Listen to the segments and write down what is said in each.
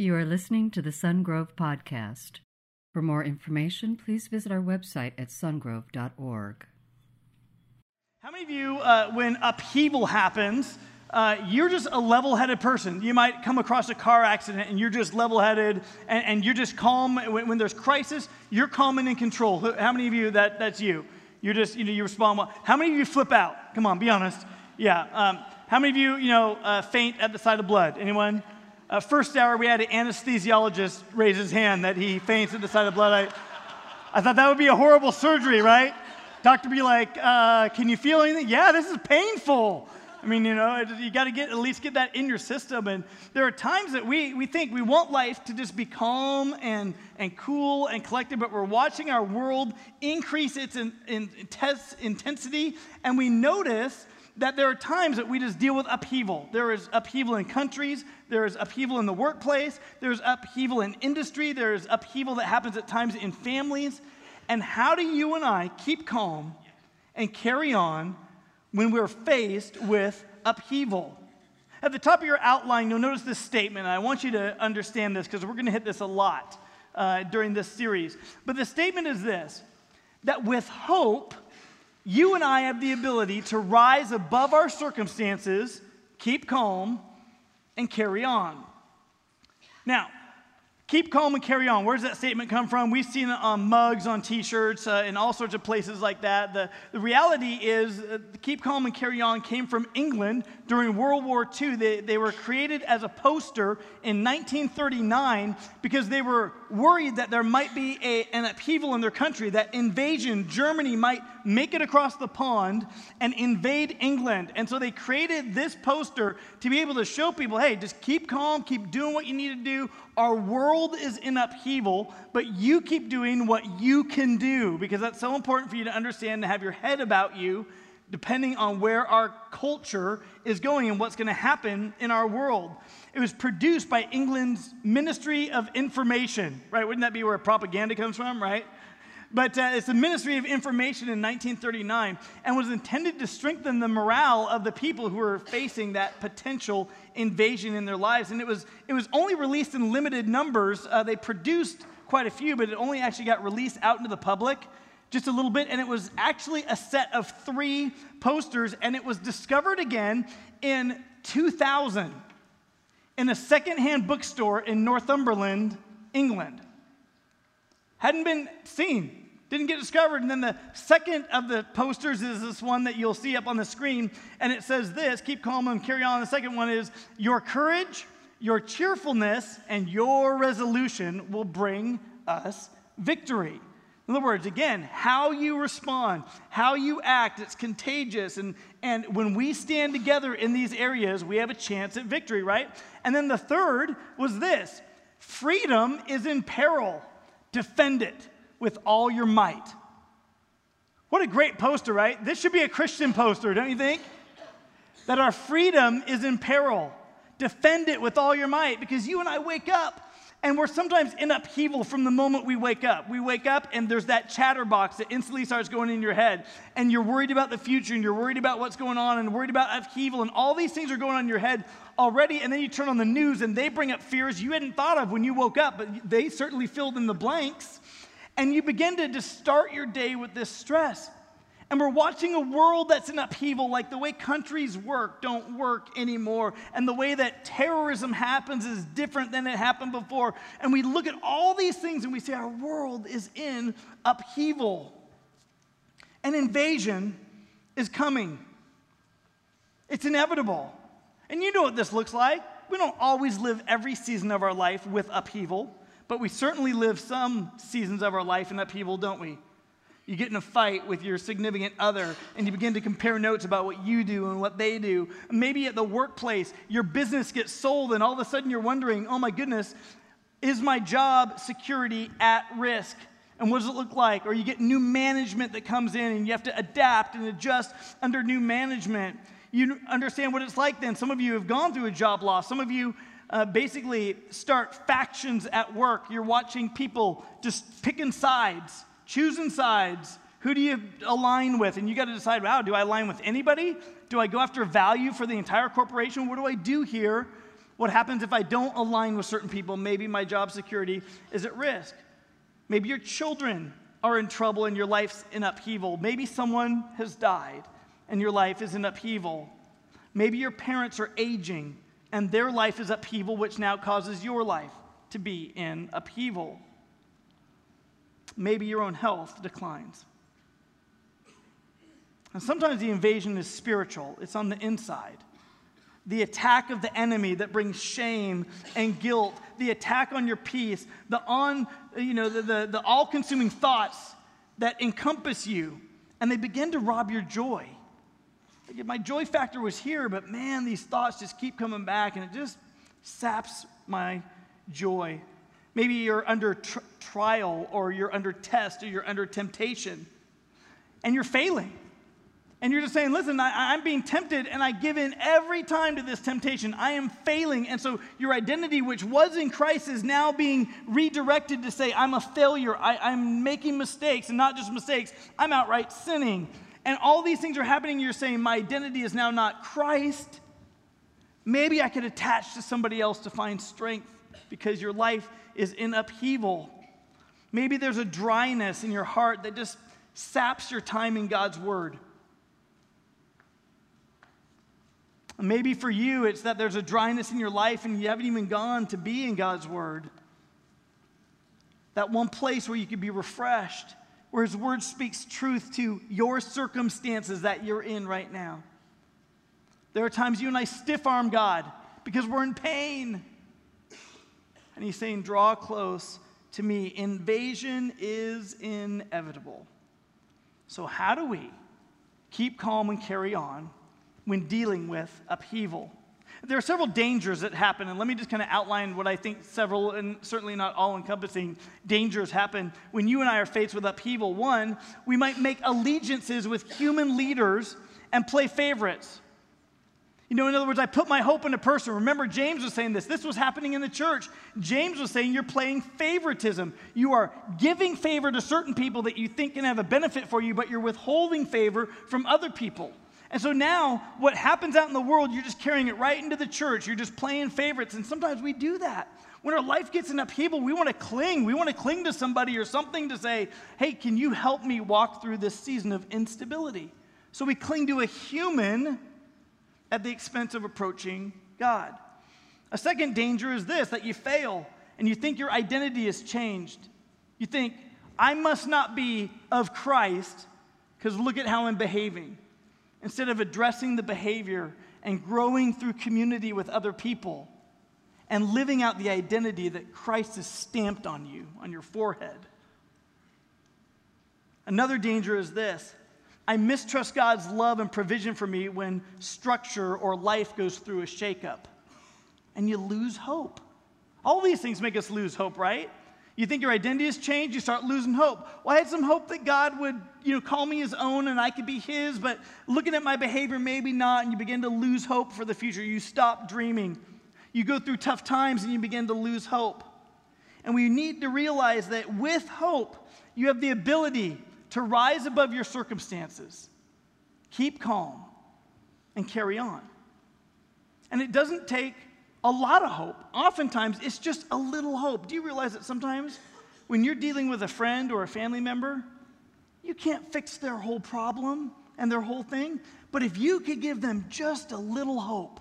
You are listening to the Sungrove Podcast. For more information, please visit our website at sungrove.org. How many of you, uh, when upheaval happens, uh, you're just a level headed person? You might come across a car accident and you're just level headed and, and, you're just calm. When, when, there's crisis, you're calm and in control. How many of you, that, that's you? You're just, you know, you respond well. How many of you flip out? Come on, be honest. Yeah. Um, how many of you, you know, uh, faint at the sight of blood? Anyone? Uh, first hour, we had an anesthesiologist raise his hand that he faints sight of blood. I, I thought that would be a horrible surgery, right? Doctor be like, uh, can you feel anything? Yeah, this is painful. I mean, you know, you got to get at least get that in your system. And there are times that we, we think we want life to just be calm and, and cool and collected, but we're watching our world increase its in, in, intensity, and we notice that there are times that we just deal with upheaval. There is upheaval in countries, there is upheaval in the workplace, there's upheaval in industry, there's upheaval that happens at times in families. And how do you and I keep calm and carry on when we're faced with upheaval? At the top of your outline, you'll notice this statement. I want you to understand this because we're going to hit this a lot uh, during this series. But the statement is this that with hope, you and I have the ability to rise above our circumstances, keep calm, and carry on. Now, keep calm and carry on. Where does that statement come from? We've seen it on mugs, on t shirts, uh, in all sorts of places like that. The, the reality is, uh, keep calm and carry on came from England during World War II. They, they were created as a poster in 1939 because they were worried that there might be a, an upheaval in their country, that invasion, Germany might make it across the pond and invade England. And so they created this poster to be able to show people hey, just keep calm, keep doing what you need to do. Our world is in upheaval, but you keep doing what you can do because that's so important for you to understand, to have your head about you depending on where our culture is going and what's going to happen in our world. It was produced by England's Ministry of Information, right? Wouldn't that be where propaganda comes from, right? But uh, it's the Ministry of Information in 1939 and was intended to strengthen the morale of the people who were facing that potential invasion in their lives. And it was, it was only released in limited numbers. Uh, they produced quite a few, but it only actually got released out into the public just a little bit, and it was actually a set of three posters, and it was discovered again in 2000 in a secondhand bookstore in Northumberland, England. Hadn't been seen, didn't get discovered. And then the second of the posters is this one that you'll see up on the screen, and it says this keep calm and carry on. The second one is your courage, your cheerfulness, and your resolution will bring us victory. In other words, again, how you respond, how you act, it's contagious. And, and when we stand together in these areas, we have a chance at victory, right? And then the third was this freedom is in peril. Defend it with all your might. What a great poster, right? This should be a Christian poster, don't you think? That our freedom is in peril. Defend it with all your might because you and I wake up and we're sometimes in upheaval from the moment we wake up. We wake up and there's that chatterbox that instantly starts going in your head. And you're worried about the future and you're worried about what's going on and worried about upheaval. And all these things are going on in your head already. And then you turn on the news and they bring up fears you hadn't thought of when you woke up, but they certainly filled in the blanks. And you begin to just start your day with this stress. And we're watching a world that's in upheaval, like the way countries work don't work anymore. And the way that terrorism happens is different than it happened before. And we look at all these things and we say our world is in upheaval. An invasion is coming, it's inevitable. And you know what this looks like. We don't always live every season of our life with upheaval, but we certainly live some seasons of our life in upheaval, don't we? You get in a fight with your significant other and you begin to compare notes about what you do and what they do. Maybe at the workplace, your business gets sold and all of a sudden you're wondering, oh my goodness, is my job security at risk? And what does it look like? Or you get new management that comes in and you have to adapt and adjust under new management. You understand what it's like then. Some of you have gone through a job loss. Some of you uh, basically start factions at work. You're watching people just picking sides choosing sides. Who do you align with? And you got to decide, wow, do I align with anybody? Do I go after value for the entire corporation? What do I do here? What happens if I don't align with certain people? Maybe my job security is at risk. Maybe your children are in trouble and your life's in upheaval. Maybe someone has died and your life is in upheaval. Maybe your parents are aging and their life is upheaval, which now causes your life to be in upheaval. Maybe your own health declines. And sometimes the invasion is spiritual, it's on the inside. The attack of the enemy that brings shame and guilt, the attack on your peace, the on, you know, the, the, the all-consuming thoughts that encompass you, and they begin to rob your joy. My joy factor was here, but man, these thoughts just keep coming back, and it just saps my joy. Maybe you're under tr- trial, or you're under test, or you're under temptation, and you're failing. And you're just saying, listen, I, am being tempted and I give in every time to this temptation. I am failing. And so your identity, which was in Christ, is now being redirected to say, I'm a failure. I, I'm making mistakes, and not just mistakes, I'm outright sinning. And all these things are happening. You're saying, my identity is now not Christ. Maybe I could attach to somebody else to find strength because your life is in upheaval. Maybe there's a dryness in your heart that just saps your time in God's word. Maybe for you, it's that there's a dryness in your life and you haven't even gone to be in God's Word. That one place where you could be refreshed, where His Word speaks truth to your circumstances that you're in right now. There are times you and I stiff arm God because we're in pain. And He's saying, Draw close to me. Invasion is inevitable. So, how do we keep calm and carry on? when dealing with upheaval. There are several dangers that happen, and let me just kind of outline what I think several, and certainly not all encompassing, dangers happen when you and I are faced with upheaval. One, we might make allegiances with human leaders and play favorites. You know, in other words, I put my hope in a person. Remember, James was saying this. This was happening in the church. James was saying you're playing favoritism. You are giving favor to certain people that you think can have a benefit for you, but you're withholding favor from other people. And so now, what happens out in the world, you're just carrying it right into the church. You're just playing favorites. And sometimes we do that. When our life gets in upheaval, we want to cling. We want to cling to somebody or something to say, hey, can you help me walk through this season of instability? So we cling to a human at the expense of approaching God. A second danger is this that you fail and you think your identity has changed. You think, I must not be of Christ because look at how I'm behaving instead of addressing the behavior and growing through community with other people and living out the identity that Christ has stamped on you, on your forehead. Another danger is this I mistrust God's love and provision for me when structure or life goes through a shakeup, and you lose hope. All these things make us lose hope, right? You think your identity has changed, you start losing hope. Well, I had some hope that God would, you know, call me his own and I could be his, but looking at my behavior, maybe not, and you begin to lose hope for the future. You stop dreaming. You go through tough times and you begin to lose hope. And we need to realize that with hope, you have the ability to rise above your circumstances, keep calm, and carry on. And it doesn't take a lot of hope. Oftentimes, it's just a little hope. Do you realize that sometimes when you're dealing with a friend or a family member, you can't fix their whole problem and their whole thing? But if you could give them just a little hope,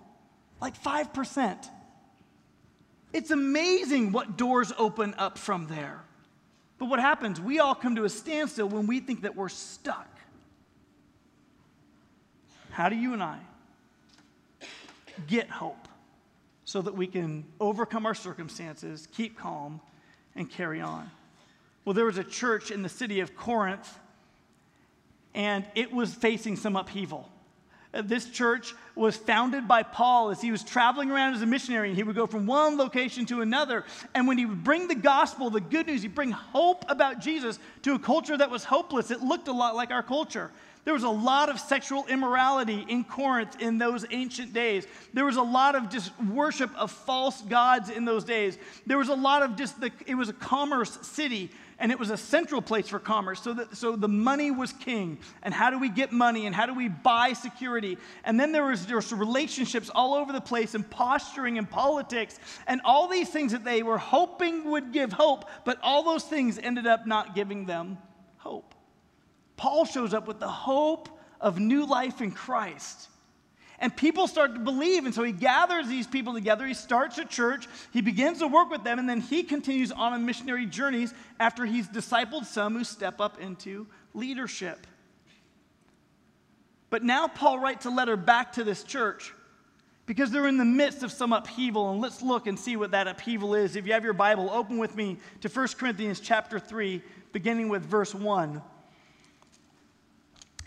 like 5%, it's amazing what doors open up from there. But what happens? We all come to a standstill when we think that we're stuck. How do you and I get hope? So that we can overcome our circumstances, keep calm, and carry on. Well, there was a church in the city of Corinth, and it was facing some upheaval. Uh, this church was founded by Paul as he was traveling around as a missionary, and he would go from one location to another. And when he would bring the gospel, the good news, he'd bring hope about Jesus to a culture that was hopeless. It looked a lot like our culture. There was a lot of sexual immorality in Corinth in those ancient days. There was a lot of just worship of false gods in those days. There was a lot of just, the, it was a commerce city and it was a central place for commerce. So, that, so the money was king. And how do we get money? And how do we buy security? And then there was, there was relationships all over the place and posturing and politics and all these things that they were hoping would give hope, but all those things ended up not giving them hope. Paul shows up with the hope of new life in Christ. And people start to believe. And so he gathers these people together. He starts a church. He begins to work with them. And then he continues on a missionary journeys after he's discipled some who step up into leadership. But now Paul writes a letter back to this church because they're in the midst of some upheaval. And let's look and see what that upheaval is. If you have your Bible, open with me to 1 Corinthians chapter 3, beginning with verse 1.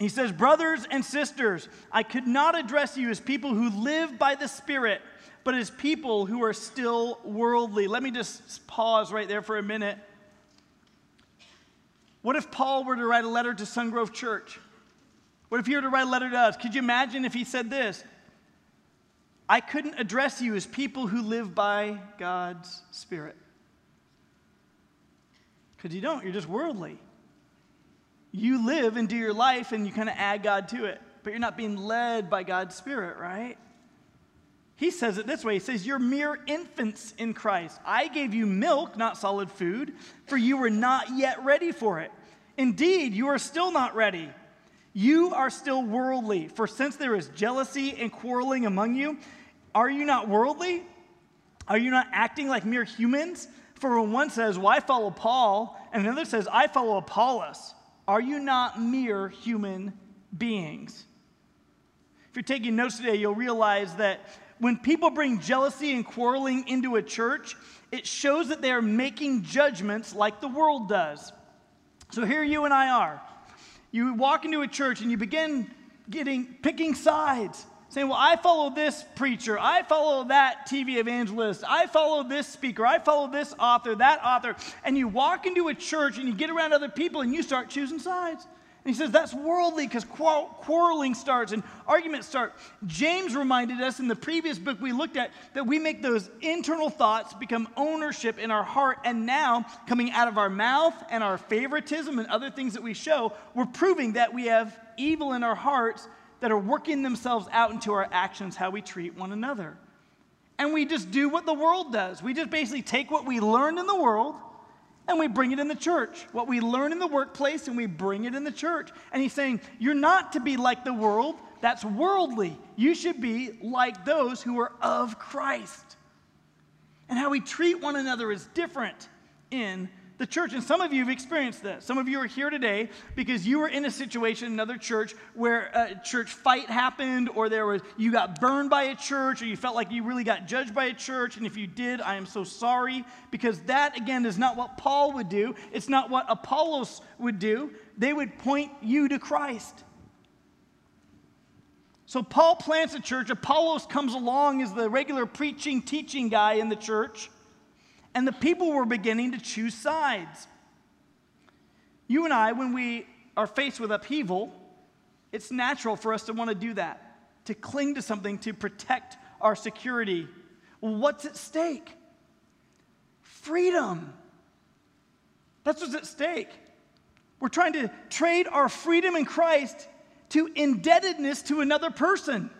He says, Brothers and sisters, I could not address you as people who live by the Spirit, but as people who are still worldly. Let me just pause right there for a minute. What if Paul were to write a letter to Sungrove Church? What if he were to write a letter to us? Could you imagine if he said this? I couldn't address you as people who live by God's Spirit. Because you don't, you're just worldly you live and do your life and you kind of add God to it, but you're not being led by God's Spirit, right? He says it this way He says, You're mere infants in Christ. I gave you milk, not solid food, for you were not yet ready for it. Indeed, you are still not ready. You are still worldly, for since there is jealousy and quarreling among you, are you not worldly? Are you not acting like mere humans? For when one says, Well, follow Paul, and another says, I follow Apollos. Are you not mere human beings? If you're taking notes today, you'll realize that when people bring jealousy and quarreling into a church, it shows that they are making judgments like the world does. So here you and I are. You walk into a church and you begin getting picking sides saying, Well, I follow this preacher, I follow that TV evangelist, I follow this speaker, I follow this author, that author. And you walk into a church and you get around other people and you start choosing sides. And he says that's worldly because quarreling starts and arguments start. James reminded us in the previous book we looked at that we make those internal thoughts become ownership in our heart. And now, coming out of our mouth and our favoritism and other things that we show, we're proving that we have evil in our hearts that are working themselves out into our actions, how we treat one another. And we just do what the world does. We just basically take what we learned in the world and we bring it in the church. What we learn in the workplace and we bring it in the church. And he's saying, You're not to be like the world, that's worldly. You should be like those who are of Christ. And how we treat one another is different in the church. And some of you have experienced this. Some of you are here today because you were in a situation in another church where a church fight happened, or there was you got burned by a church, or you felt like you really got judged by a church. And if you did, I am so sorry because that again is not what Paul would do. It's not what Apollos would do. They would point you to Christ. So Paul plants a church. Apollos comes along as the regular preaching, teaching guy in the church and the people were beginning to choose sides. You and I, when we are faced with upheaval, it's natural for us to want to do that, to cling to something to protect our security. What's at stake? Freedom. That's what's at stake. We're trying to trade our freedom in Christ to indebtedness to another person.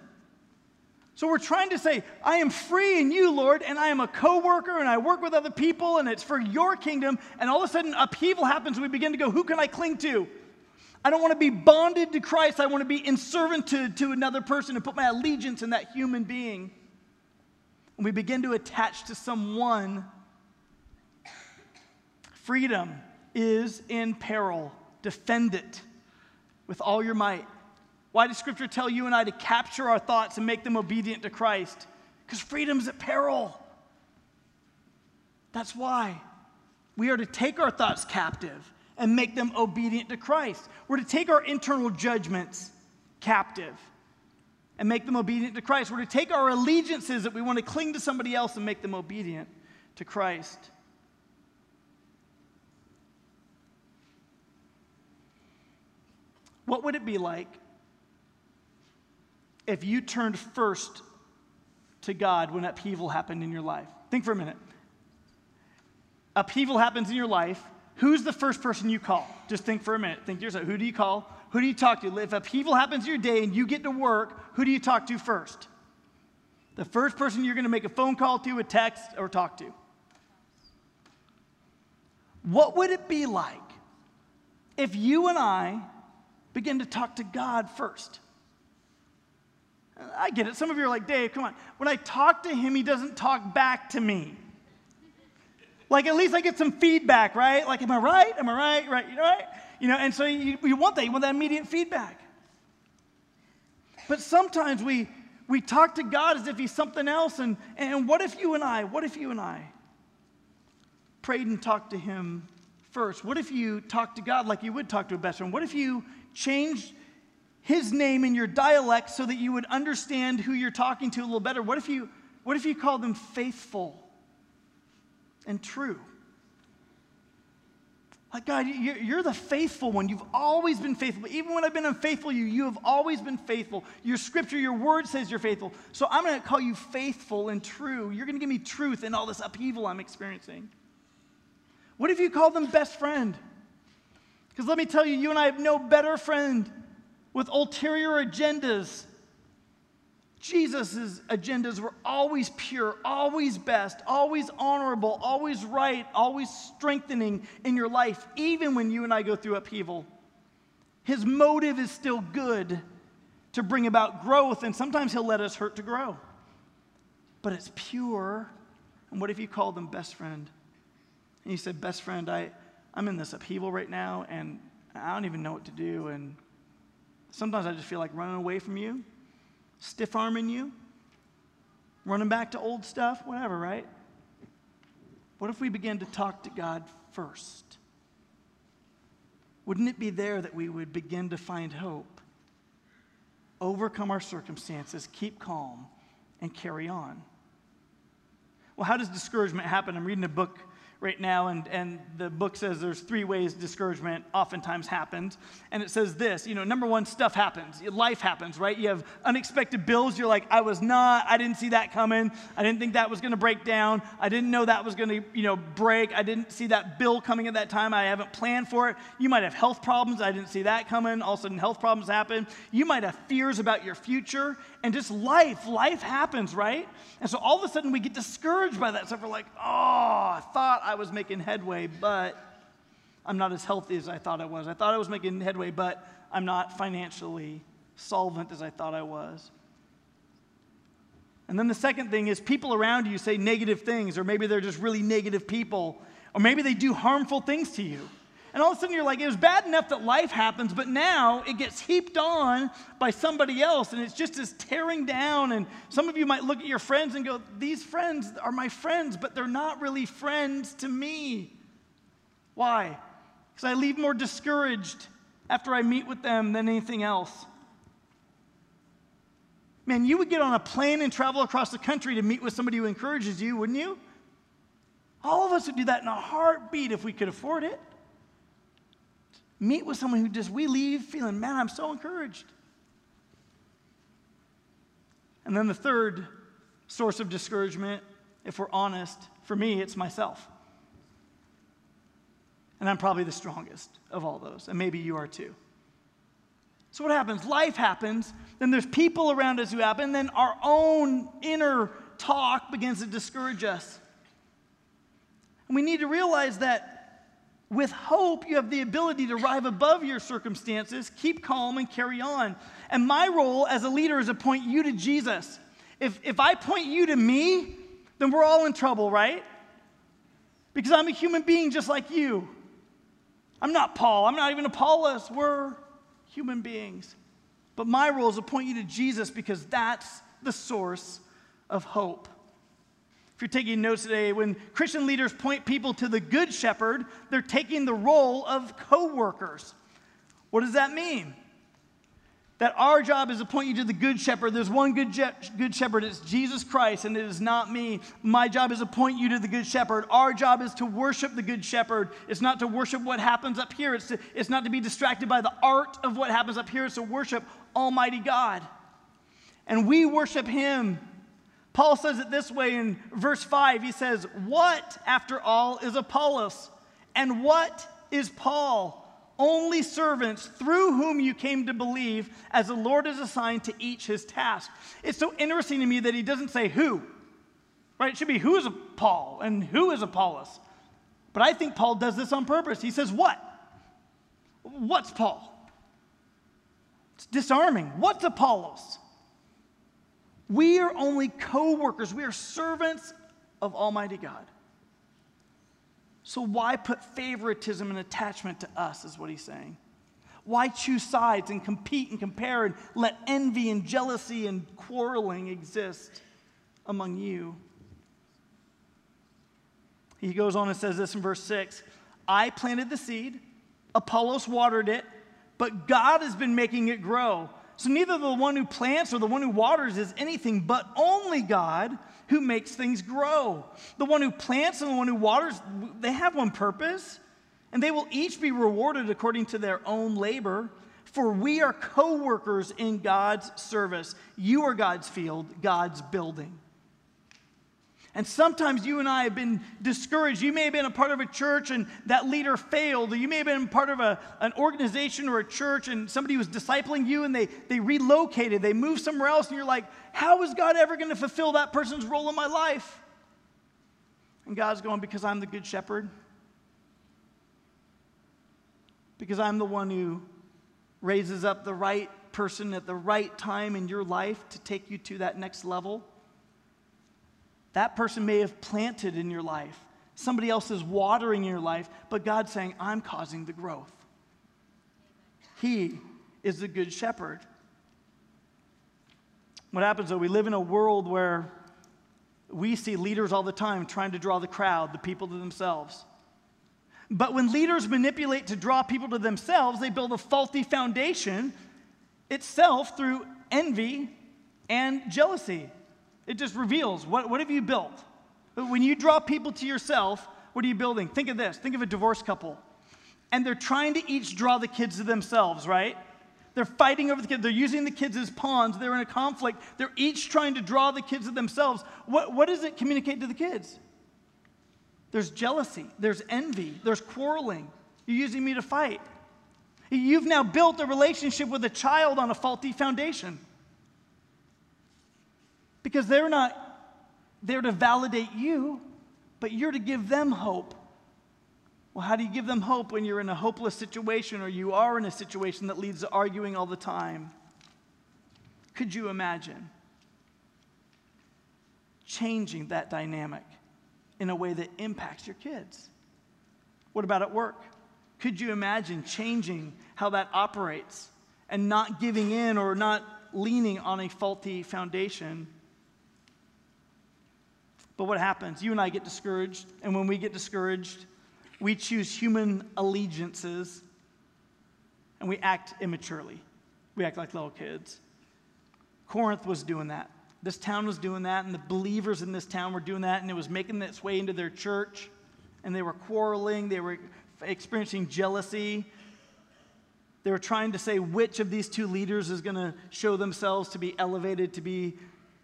So we're trying to say, I am free in you, Lord, and I am a co worker and I work with other people and it's for your kingdom. And all of a sudden, upheaval happens. And we begin to go, Who can I cling to? I don't want to be bonded to Christ. I want to be in servant to, to another person and put my allegiance in that human being. And we begin to attach to someone. Freedom is in peril. Defend it with all your might. Why does Scripture tell you and I to capture our thoughts and make them obedient to Christ? Because freedom's at peril. That's why. We are to take our thoughts captive and make them obedient to Christ. We're to take our internal judgments captive and make them obedient to Christ. We're to take our allegiances that we want to cling to somebody else and make them obedient to Christ. What would it be like if you turned first to God when upheaval happened in your life? Think for a minute. Upheaval happens in your life. Who's the first person you call? Just think for a minute. Think to yourself who do you call? Who do you talk to? If upheaval happens in your day and you get to work, who do you talk to first? The first person you're going to make a phone call to, a text, or talk to. What would it be like if you and I begin to talk to God first? I get it. Some of you are like, Dave, come on. When I talk to him, he doesn't talk back to me. Like, at least I get some feedback, right? Like, am I right? Am I right? Right? You know, right? You know, and so you, you want that. You want that immediate feedback. But sometimes we, we talk to God as if he's something else. And, and what if you and I, what if you and I prayed and talked to him first? What if you talked to God like you would talk to a best friend? What if you changed his name in your dialect so that you would understand who you're talking to a little better? What if you, what if you called him faithful and true? Like, God, you're the faithful one. You've always been faithful. Even when I've been unfaithful you, you have always been faithful. Your scripture, your word says you're faithful. So I'm going to call you faithful and true. You're going to give me truth in all this upheaval I'm experiencing. What if you call them best friend? Because let me tell you, you and I have no better friend with ulterior agendas. Jesus' agendas were always pure, always best, always honorable, always right, always strengthening in your life, even when you and I go through upheaval. His motive is still good to bring about growth, and sometimes he'll let us hurt to grow. But it's pure. And what if you called them best friend? And he said, Best friend, I, I'm in this upheaval right now, and I don't even know what to do. And sometimes I just feel like running away from you, stiff arming you, running back to old stuff, whatever, right? What if we begin to talk to God first? Wouldn't it be there that we would begin to find hope, overcome our circumstances, keep calm, and carry on? Well, how does discouragement happen? I'm reading a book right now, and, and the book says there's three ways discouragement oftentimes happens. And it says this you know, number one, stuff happens, life happens, right? You have unexpected bills. You're like, I was not, I didn't see that coming. I didn't think that was going to break down. I didn't know that was going to, you know, break. I didn't see that bill coming at that time. I haven't planned for it. You might have health problems. I didn't see that coming. All of a sudden, health problems happen. You might have fears about your future and just life. Life happens, right? And so all of a sudden, we get discouraged by that stuff. We're like, oh, I thought I was making headway, but I'm not as healthy as I thought I was. I thought I was making headway, but I'm not financially solvent as I thought I was. And then the second thing is people around you say negative things, or maybe they're just really negative people, or maybe they do harmful things to you. And all of a sudden you're like, it was bad enough that life happens, but now it gets heaped on by somebody else, and it's just as tearing down. And some of you might look at your friends and go, These friends are my friends, but they're not really friends to me. Why? Because I leave more discouraged after I meet with them than anything else. Man, you would get on a plane and travel across the country to meet with somebody who encourages you, wouldn't you? All of us would do that in a heartbeat if we could afford it meet with someone who just, we leave feeling, man, I'm so encouraged. And then the third source of discouragement, if we're honest, for me, it's myself. And I'm probably the strongest of all those, and maybe you are too. So, what happens? Life happens, then there's people around us who happen, then our own inner talk begins to discourage us. And we need to realize that with hope, you have the ability to rise above your circumstances, keep calm, and carry on. And my role as a leader is to point you to Jesus. If, if I point you to me, then we're all in trouble, right? Because I'm a human being just like you. I'm not Paul. I'm not even Apollos. We're human beings. But my role is to point you to Jesus because that's the source of hope you're taking notes today, when Christian leaders point people to the good shepherd, they're taking the role of co workers. What does that mean? that our job is to point you to the good shepherd. There's one good, je- good shepherd, it's Jesus Christ, and it is not me. My job is to point you to the good shepherd. Our job is to worship the good shepherd. It's not to worship what happens up here, it's, to, it's not to be distracted by the art of what happens up here, it's to worship Almighty God. And we worship Him. Paul says it this way in verse 5. He says, What, after all, is Apollos? And what is Paul? only servants through whom you came to believe, as the Lord has assigned to each his task. It's so interesting to me that he doesn't say who, right? It should be who is Paul and who is Apollos. But I think Paul does this on purpose. He says, What? What's Paul? It's disarming. What's Apollos? We are only co workers, we are servants of Almighty God. So, why put favoritism and attachment to us, is what he's saying. Why choose sides and compete and compare and let envy and jealousy and quarreling exist among you? He goes on and says this in verse 6 I planted the seed, Apollos watered it, but God has been making it grow. So neither the one who plants or the one who waters is anything, but only God who makes things grow. The one who plants and the one who waters, they have one purpose, and they will each be rewarded according to their own labor. For we are co workers in God's service. You are God's field, God's building. And sometimes you and I have been discouraged. You may have been a part of a church and that leader failed, or you may have been part of a, an organization or a church and somebody was discipling you and they, they relocated, they moved somewhere else, and you're like, how is God ever going to fulfill that person's role in my life? And God's going, because I'm the good shepherd. Because I'm the one who raises up the right person at the right time in your life to take you to that next level. That person may have planted in your life. Somebody else is watering your life, but God's saying, I'm causing the growth. He is the good shepherd. What happens though, we live in a world where we see leaders all the time trying to draw the crowd, the people to themselves. But when leaders manipulate to draw people to themselves, they build a faulty foundation itself through envy and jealousy. It just reveals what, what have you built? When you draw people to yourself, what are you building? Think of this think of a divorced couple. And they're trying to each draw the kids to themselves, right? They're fighting over the kids. They're using the kids as pawns. They're in a conflict. They're each trying to draw the kids to themselves. What, what does it communicate to the kids? There's jealousy, there's envy, there's quarreling. You're using me to fight. You've now built a relationship with a child on a faulty foundation because they're not there to validate you, but you're to give them hope. Well, how do you give them hope when you're in a hopeless situation or you are in a situation that leads to arguing all the time? Could you imagine changing that dynamic in a way that impacts your kids? What about at work? Could you imagine changing how that operates and not giving in or not leaning on a faulty foundation? But what happens? You and I get discouraged, and when we get discouraged, we choose human allegiances and we act immaturely. We act like little kids. Corinth was doing that. This town was doing that, and the believers in this town were doing that, and it was making its way into their church, and they were quarreling, they were experiencing jealousy. They were trying to say which of these two leaders is going to show themselves to be elevated, to be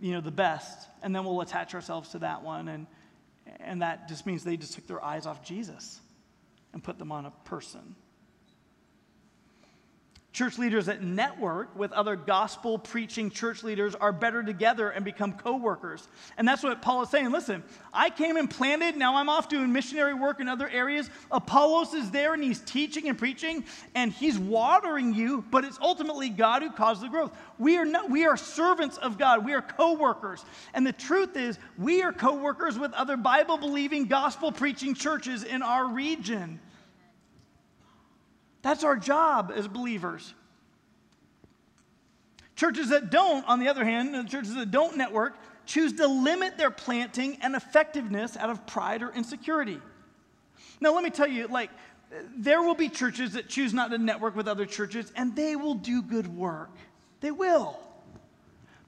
you know, the best, and then we'll attach ourselves to that one. And, and that just means they just took their eyes off Jesus and put them on a person. Church leaders that network with other gospel preaching church leaders are better together and become co workers. And that's what Paul is saying. Listen, I came and planted, now I'm off doing missionary work in other areas. Apollos is there and he's teaching and preaching and he's watering you, but it's ultimately God who caused the growth. We are, not, we are servants of God, we are co workers. And the truth is, we are co workers with other Bible believing, gospel preaching churches in our region. That's our job as believers. Churches that don't, on the other hand, and churches that don't network, choose to limit their planting and effectiveness out of pride or insecurity. Now, let me tell you, like, there will be churches that choose not to network with other churches, and they will do good work. They will.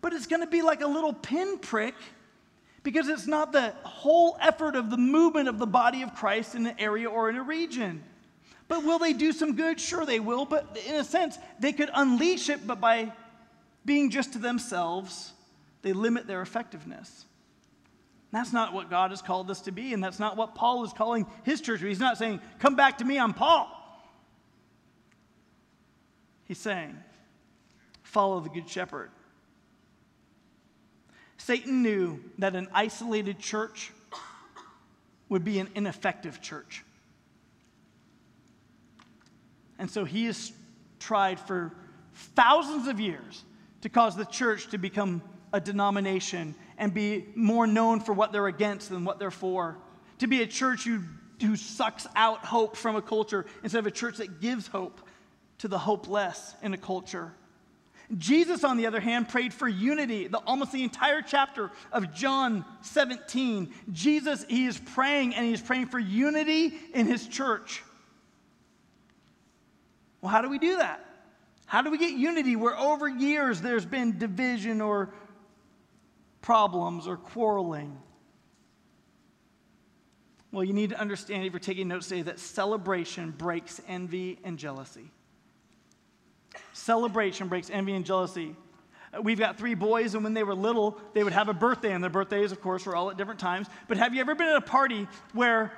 But it's going to be like a little pinprick because it's not the whole effort of the movement of the body of Christ in an area or in a region. But will they do some good? Sure, they will. But in a sense, they could unleash it, but by being just to themselves, they limit their effectiveness. That's not what God has called us to be, and that's not what Paul is calling his church. He's not saying, Come back to me, I'm Paul. He's saying, Follow the Good Shepherd. Satan knew that an isolated church would be an ineffective church. And so he has tried for thousands of years to cause the church to become a denomination and be more known for what they're against than what they're for. To be a church who, who sucks out hope from a culture instead of a church that gives hope to the hopeless in a culture. Jesus, on the other hand, prayed for unity. The, almost the entire chapter of John 17, Jesus, he is praying and he's praying for unity in his church. Well, how do we do that? How do we get unity where over years there's been division or problems or quarreling? Well, you need to understand, if you're taking notes today, that celebration breaks envy and jealousy. Celebration breaks envy and jealousy. Uh, we've got three boys, and when they were little, they would have a birthday, and their birthdays, of course, were all at different times. But have you ever been at a party where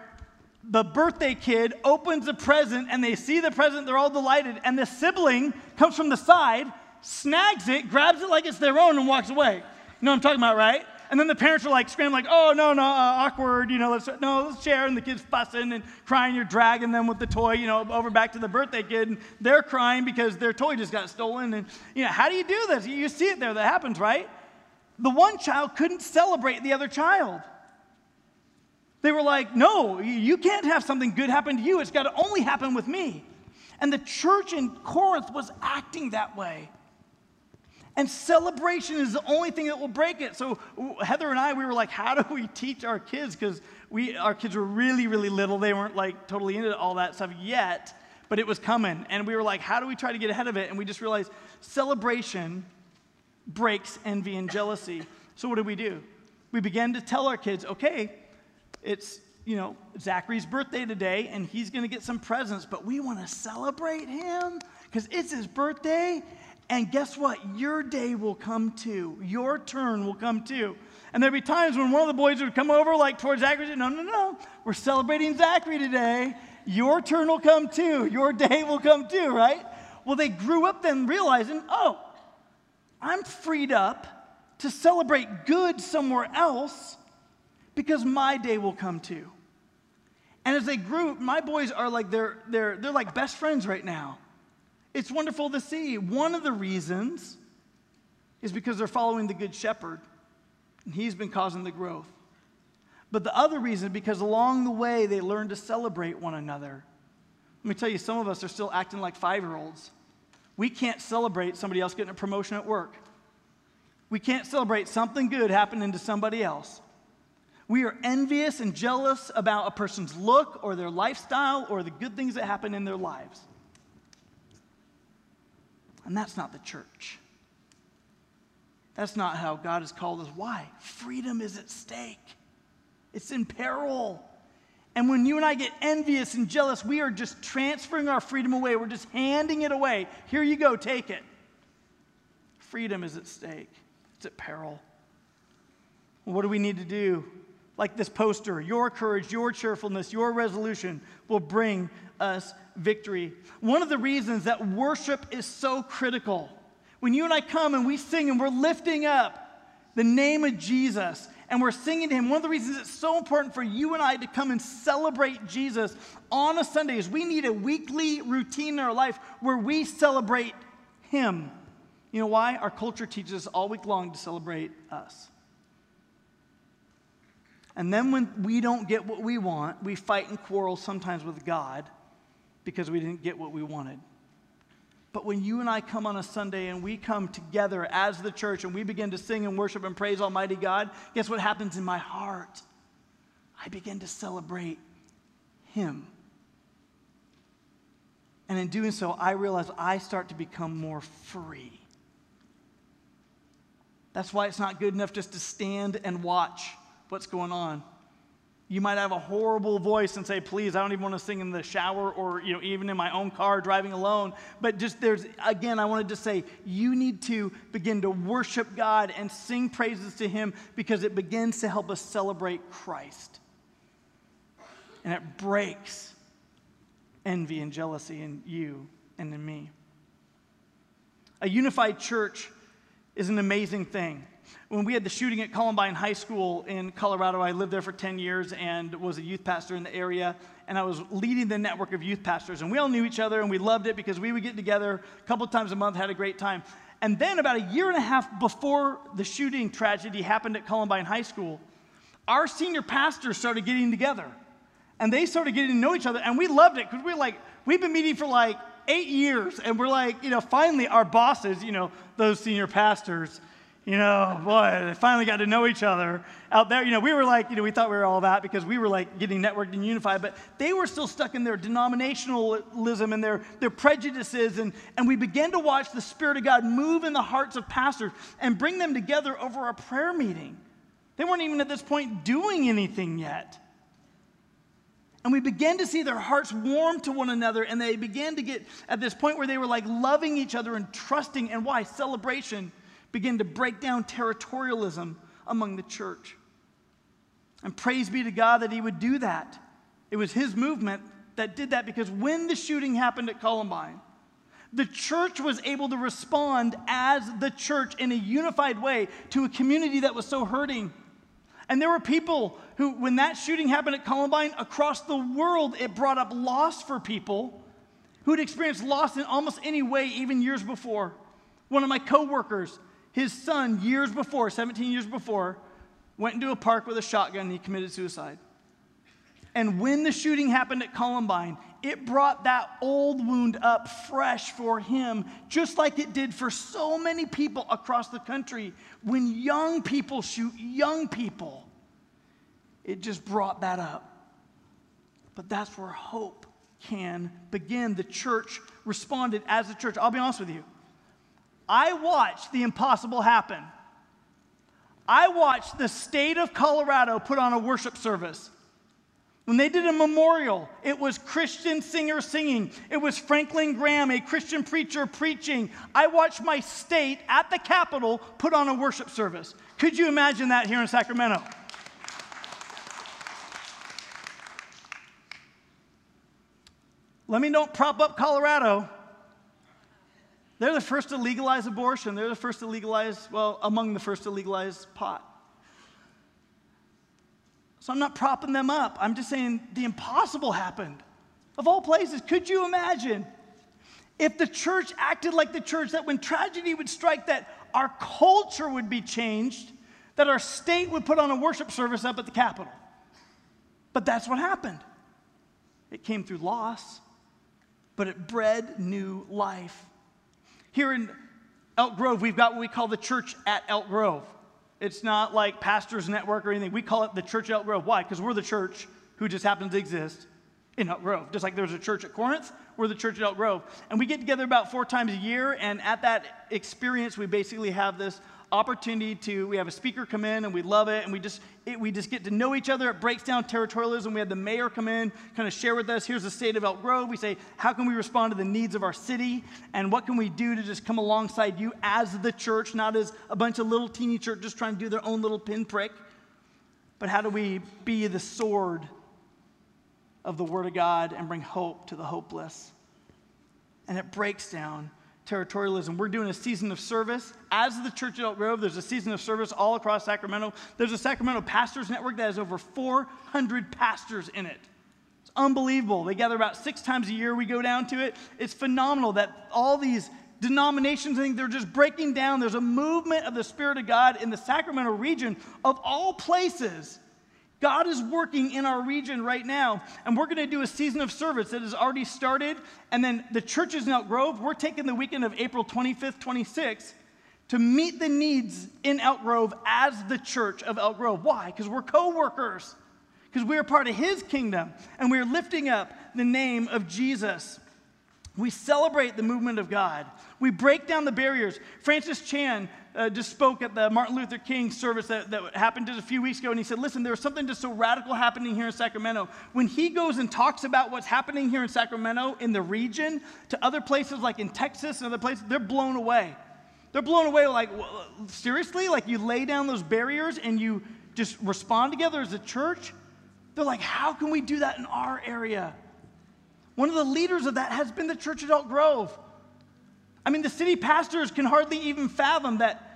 the birthday kid opens a present and they see the present, they're all delighted, and the sibling comes from the side, snags it, grabs it like it's their own, and walks away. You know what I'm talking about, right? And then the parents are like screaming, like, oh, no, no, uh, awkward, you know, let's, no, let's share. And the kid's fussing and crying. You're dragging them with the toy, you know, over back to the birthday kid. And they're crying because their toy just got stolen. And, you know, how do you do this? You see it there, that happens, right? The one child couldn't celebrate the other child. They were like, no, you can't have something good happen to you. It's got to only happen with me. And the church in Corinth was acting that way. And celebration is the only thing that will break it. So Heather and I, we were like, how do we teach our kids? Because we, our kids were really, really little. They weren't like totally into all that stuff yet, but it was coming. And we were like, how do we try to get ahead of it? And we just realized celebration breaks envy and jealousy. So what did we do? We began to tell our kids, okay, it's you know Zachary's birthday today, and he's going to get some presents, but we want to celebrate him because it's his birthday. And guess what? Your day will come too. Your turn will come too. And there'd be times when one of the boys would come over, like towards Zachary, No, no, no, we're celebrating Zachary today. Your turn will come too. Your day will come too, right? Well, they grew up then realizing, Oh, I'm freed up to celebrate good somewhere else because my day will come too. And as they grew, my boys are like they're they're they're like best friends right now. It's wonderful to see. One of the reasons is because they're following the good shepherd, and he's been causing the growth. But the other reason is because along the way they learn to celebrate one another. Let me tell you, some of us are still acting like five year olds. We can't celebrate somebody else getting a promotion at work. We can't celebrate something good happening to somebody else. We are envious and jealous about a person's look or their lifestyle or the good things that happen in their lives. And that's not the church. That's not how God has called us. Why? Freedom is at stake, it's in peril. And when you and I get envious and jealous, we are just transferring our freedom away. We're just handing it away. Here you go, take it. Freedom is at stake, it's at peril. what do we need to do? Like this poster, your courage, your cheerfulness, your resolution will bring us victory. One of the reasons that worship is so critical, when you and I come and we sing and we're lifting up the name of Jesus and we're singing to him, one of the reasons it's so important for you and I to come and celebrate Jesus on a Sunday is we need a weekly routine in our life where we celebrate him. You know why? Our culture teaches us all week long to celebrate us. And then when we don't get what we want, we fight and quarrel sometimes with God because we didn't get what we wanted. But when you and I come on a Sunday and we come together as the church and we begin to sing and worship and praise Almighty God, guess what happens in my heart? I begin to celebrate Him. And in doing so, I realize I start to become more free. That's why it's not good enough just to stand and watch what's going on. You might have a horrible voice and say, please, I don't even want to sing in the shower or you know, even in my own car driving alone. But just there's, again, I wanted to say, you need to begin to worship God and sing praises to Him because it begins to help us celebrate Christ. And it breaks envy and jealousy in you and in me. A unified church is an amazing thing when we had the shooting at Columbine High School in Colorado, I lived there for 10 years and was a youth pastor in the area. And I was leading the network of youth pastors. And we all knew each other and we loved it because we would get together a couple times a month, had a great time. And then, about a year and a half before the shooting tragedy happened at Columbine High School, our senior pastors started getting together. And they started getting to know each other. And we loved it because we were like, we've been meeting for like eight years. And we're like, you know, finally our bosses, you know, those senior pastors, you know, boy, they finally got to know each other out there. You know, we were like, you know, we thought we were all that because we were like getting networked and unified, but they were still stuck in their denominationalism and their, their prejudices. And, and we began to watch the Spirit of God move in the hearts of pastors and bring them together over a prayer meeting. They weren't even at this point doing anything yet. And we began to see their hearts warm to one another, and they began to get at this point where they were like loving each other and trusting. And why? Celebration begin to break down territorialism among the church. And praise be to God that He would do that. It was His movement that did that because when the shooting happened at Columbine, the church was able to respond as the church in a unified way to a community that was so hurting. And there were people who, when that shooting happened at Columbine, across the world, it brought up loss for people who'd experienced loss in almost any way, even years before. One of my coworkers his son, years before, 17 years before, went into a park with a shotgun and he committed suicide. And when the shooting happened at Columbine, it brought that old wound up fresh for him, just like it did for so many people across the country. When young people shoot young people, it just brought that up. But that's where hope can begin. The church responded as a church. I'll be honest with you. I watched the impossible happen. I watched the state of Colorado put on a worship service. When they did a memorial, it was Christian singers singing. It was Franklin Graham, a Christian preacher, preaching. I watched my state at the Capitol put on a worship service. Could you imagine that here in Sacramento? Let me don't prop up Colorado. They're the first to legalize abortion. They're the first to legalize, well, among the first to legalize pot. So I'm not propping them up. I'm just saying the impossible happened. Of all places, could you imagine if the church acted like the church, that when tragedy would strike, that our culture would be changed, that our state would put on a worship service up at the Capitol? But that's what happened. It came through loss, but it bred new life. Here in Elk Grove, we've got what we call the church at Elk Grove. It's not like Pastors Network or anything. We call it the church at Elk Grove. Why? Because we're the church who just happens to exist in Elk Grove. Just like there's a church at Corinth, we're the church at Elk Grove. And we get together about four times a year, and at that experience, we basically have this opportunity to we have a speaker come in and we love it and we just it, we just get to know each other. It breaks down territorialism. We had the mayor come in kind of share with us here's the state of elk grove. We say how can we respond to the needs of our city? And what can we do to just come alongside you as the church not as a bunch of little teeny churches trying to do their own little pinprick? But how do we be the sword of the word of god and bring hope to the hopeless? And it breaks down territorialism. We're doing a season of service. As the Church at Elk Grove, there's a season of service all across Sacramento. There's a Sacramento Pastors Network that has over 400 pastors in it. It's unbelievable. They gather about six times a year. We go down to it. It's phenomenal that all these denominations, I think they're just breaking down. There's a movement of the Spirit of God in the Sacramento region of all places God is working in our region right now, and we're going to do a season of service that has already started. And then the churches in Elk Grove, we're taking the weekend of April 25th, 26th to meet the needs in Elk Grove as the church of Elk Grove. Why? Because we're co workers, because we are part of His kingdom, and we're lifting up the name of Jesus. We celebrate the movement of God. We break down the barriers. Francis Chan uh, just spoke at the Martin Luther King service that, that happened just a few weeks ago, and he said, Listen, there's something just so radical happening here in Sacramento. When he goes and talks about what's happening here in Sacramento, in the region, to other places like in Texas and other places, they're blown away. They're blown away like, seriously? Like you lay down those barriers and you just respond together as a church? They're like, how can we do that in our area? One of the leaders of that has been the Church at Elk Grove. I mean, the city pastors can hardly even fathom that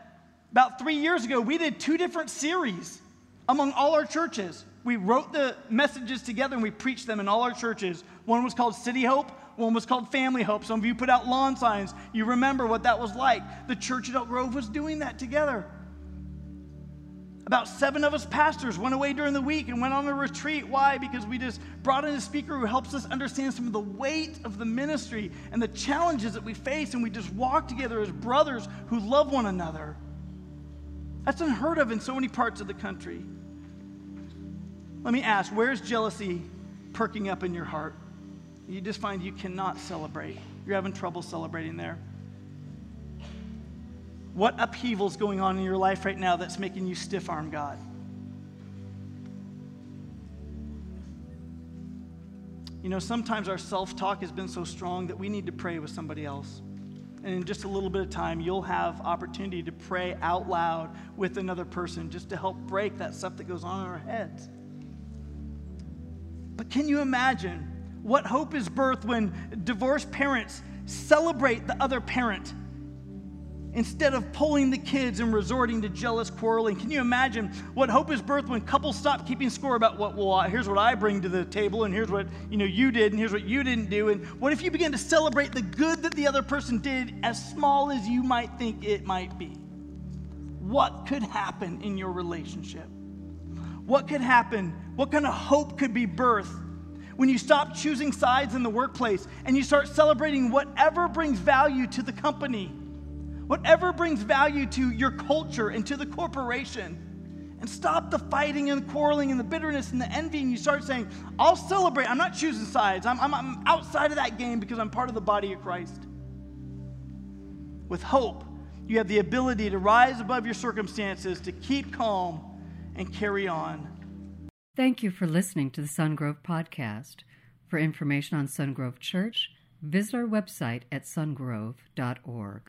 about three years ago, we did two different series among all our churches. We wrote the messages together and we preached them in all our churches. One was called City Hope, one was called Family Hope. Some of you put out lawn signs. You remember what that was like. The church at Elk Grove was doing that together. About seven of us pastors went away during the week and went on a retreat. Why? Because we just brought in a speaker who helps us understand some of the weight of the ministry and the challenges that we face, and we just walk together as brothers who love one another. That's unheard of in so many parts of the country. Let me ask where's jealousy perking up in your heart? You just find you cannot celebrate. You're having trouble celebrating there. What upheaval is going on in your life right now that's making you stiff arm God? You know, sometimes our self talk has been so strong that we need to pray with somebody else. And in just a little bit of time, you'll have opportunity to pray out loud with another person just to help break that stuff that goes on in our heads. But can you imagine what hope is birthed when divorced parents celebrate the other parent instead of pulling the kids and resorting to jealous quarreling. Can you imagine what hope is birthed when couples stop keeping score about what, well, here's what I bring to the table, and here's what you know you did, and here's what you didn't do. And what if you begin to celebrate the good that the other person did, as small as you might think it might be? What could happen in your relationship? What could happen? What kind of hope could be birthed when you stop choosing sides in the workplace and you start celebrating whatever brings value to the company? Whatever brings value to your culture and to the corporation. And stop the fighting and the quarreling and the bitterness and the envy. And you start saying, I'll celebrate. I'm not choosing sides. I'm, I'm, I'm outside of that game because I'm part of the body of Christ. With hope, you have the ability to rise above your circumstances, to keep calm, and carry on. Thank you for listening to the Sungrove Podcast. For information on Sungrove Church, visit our website at sungrove.org.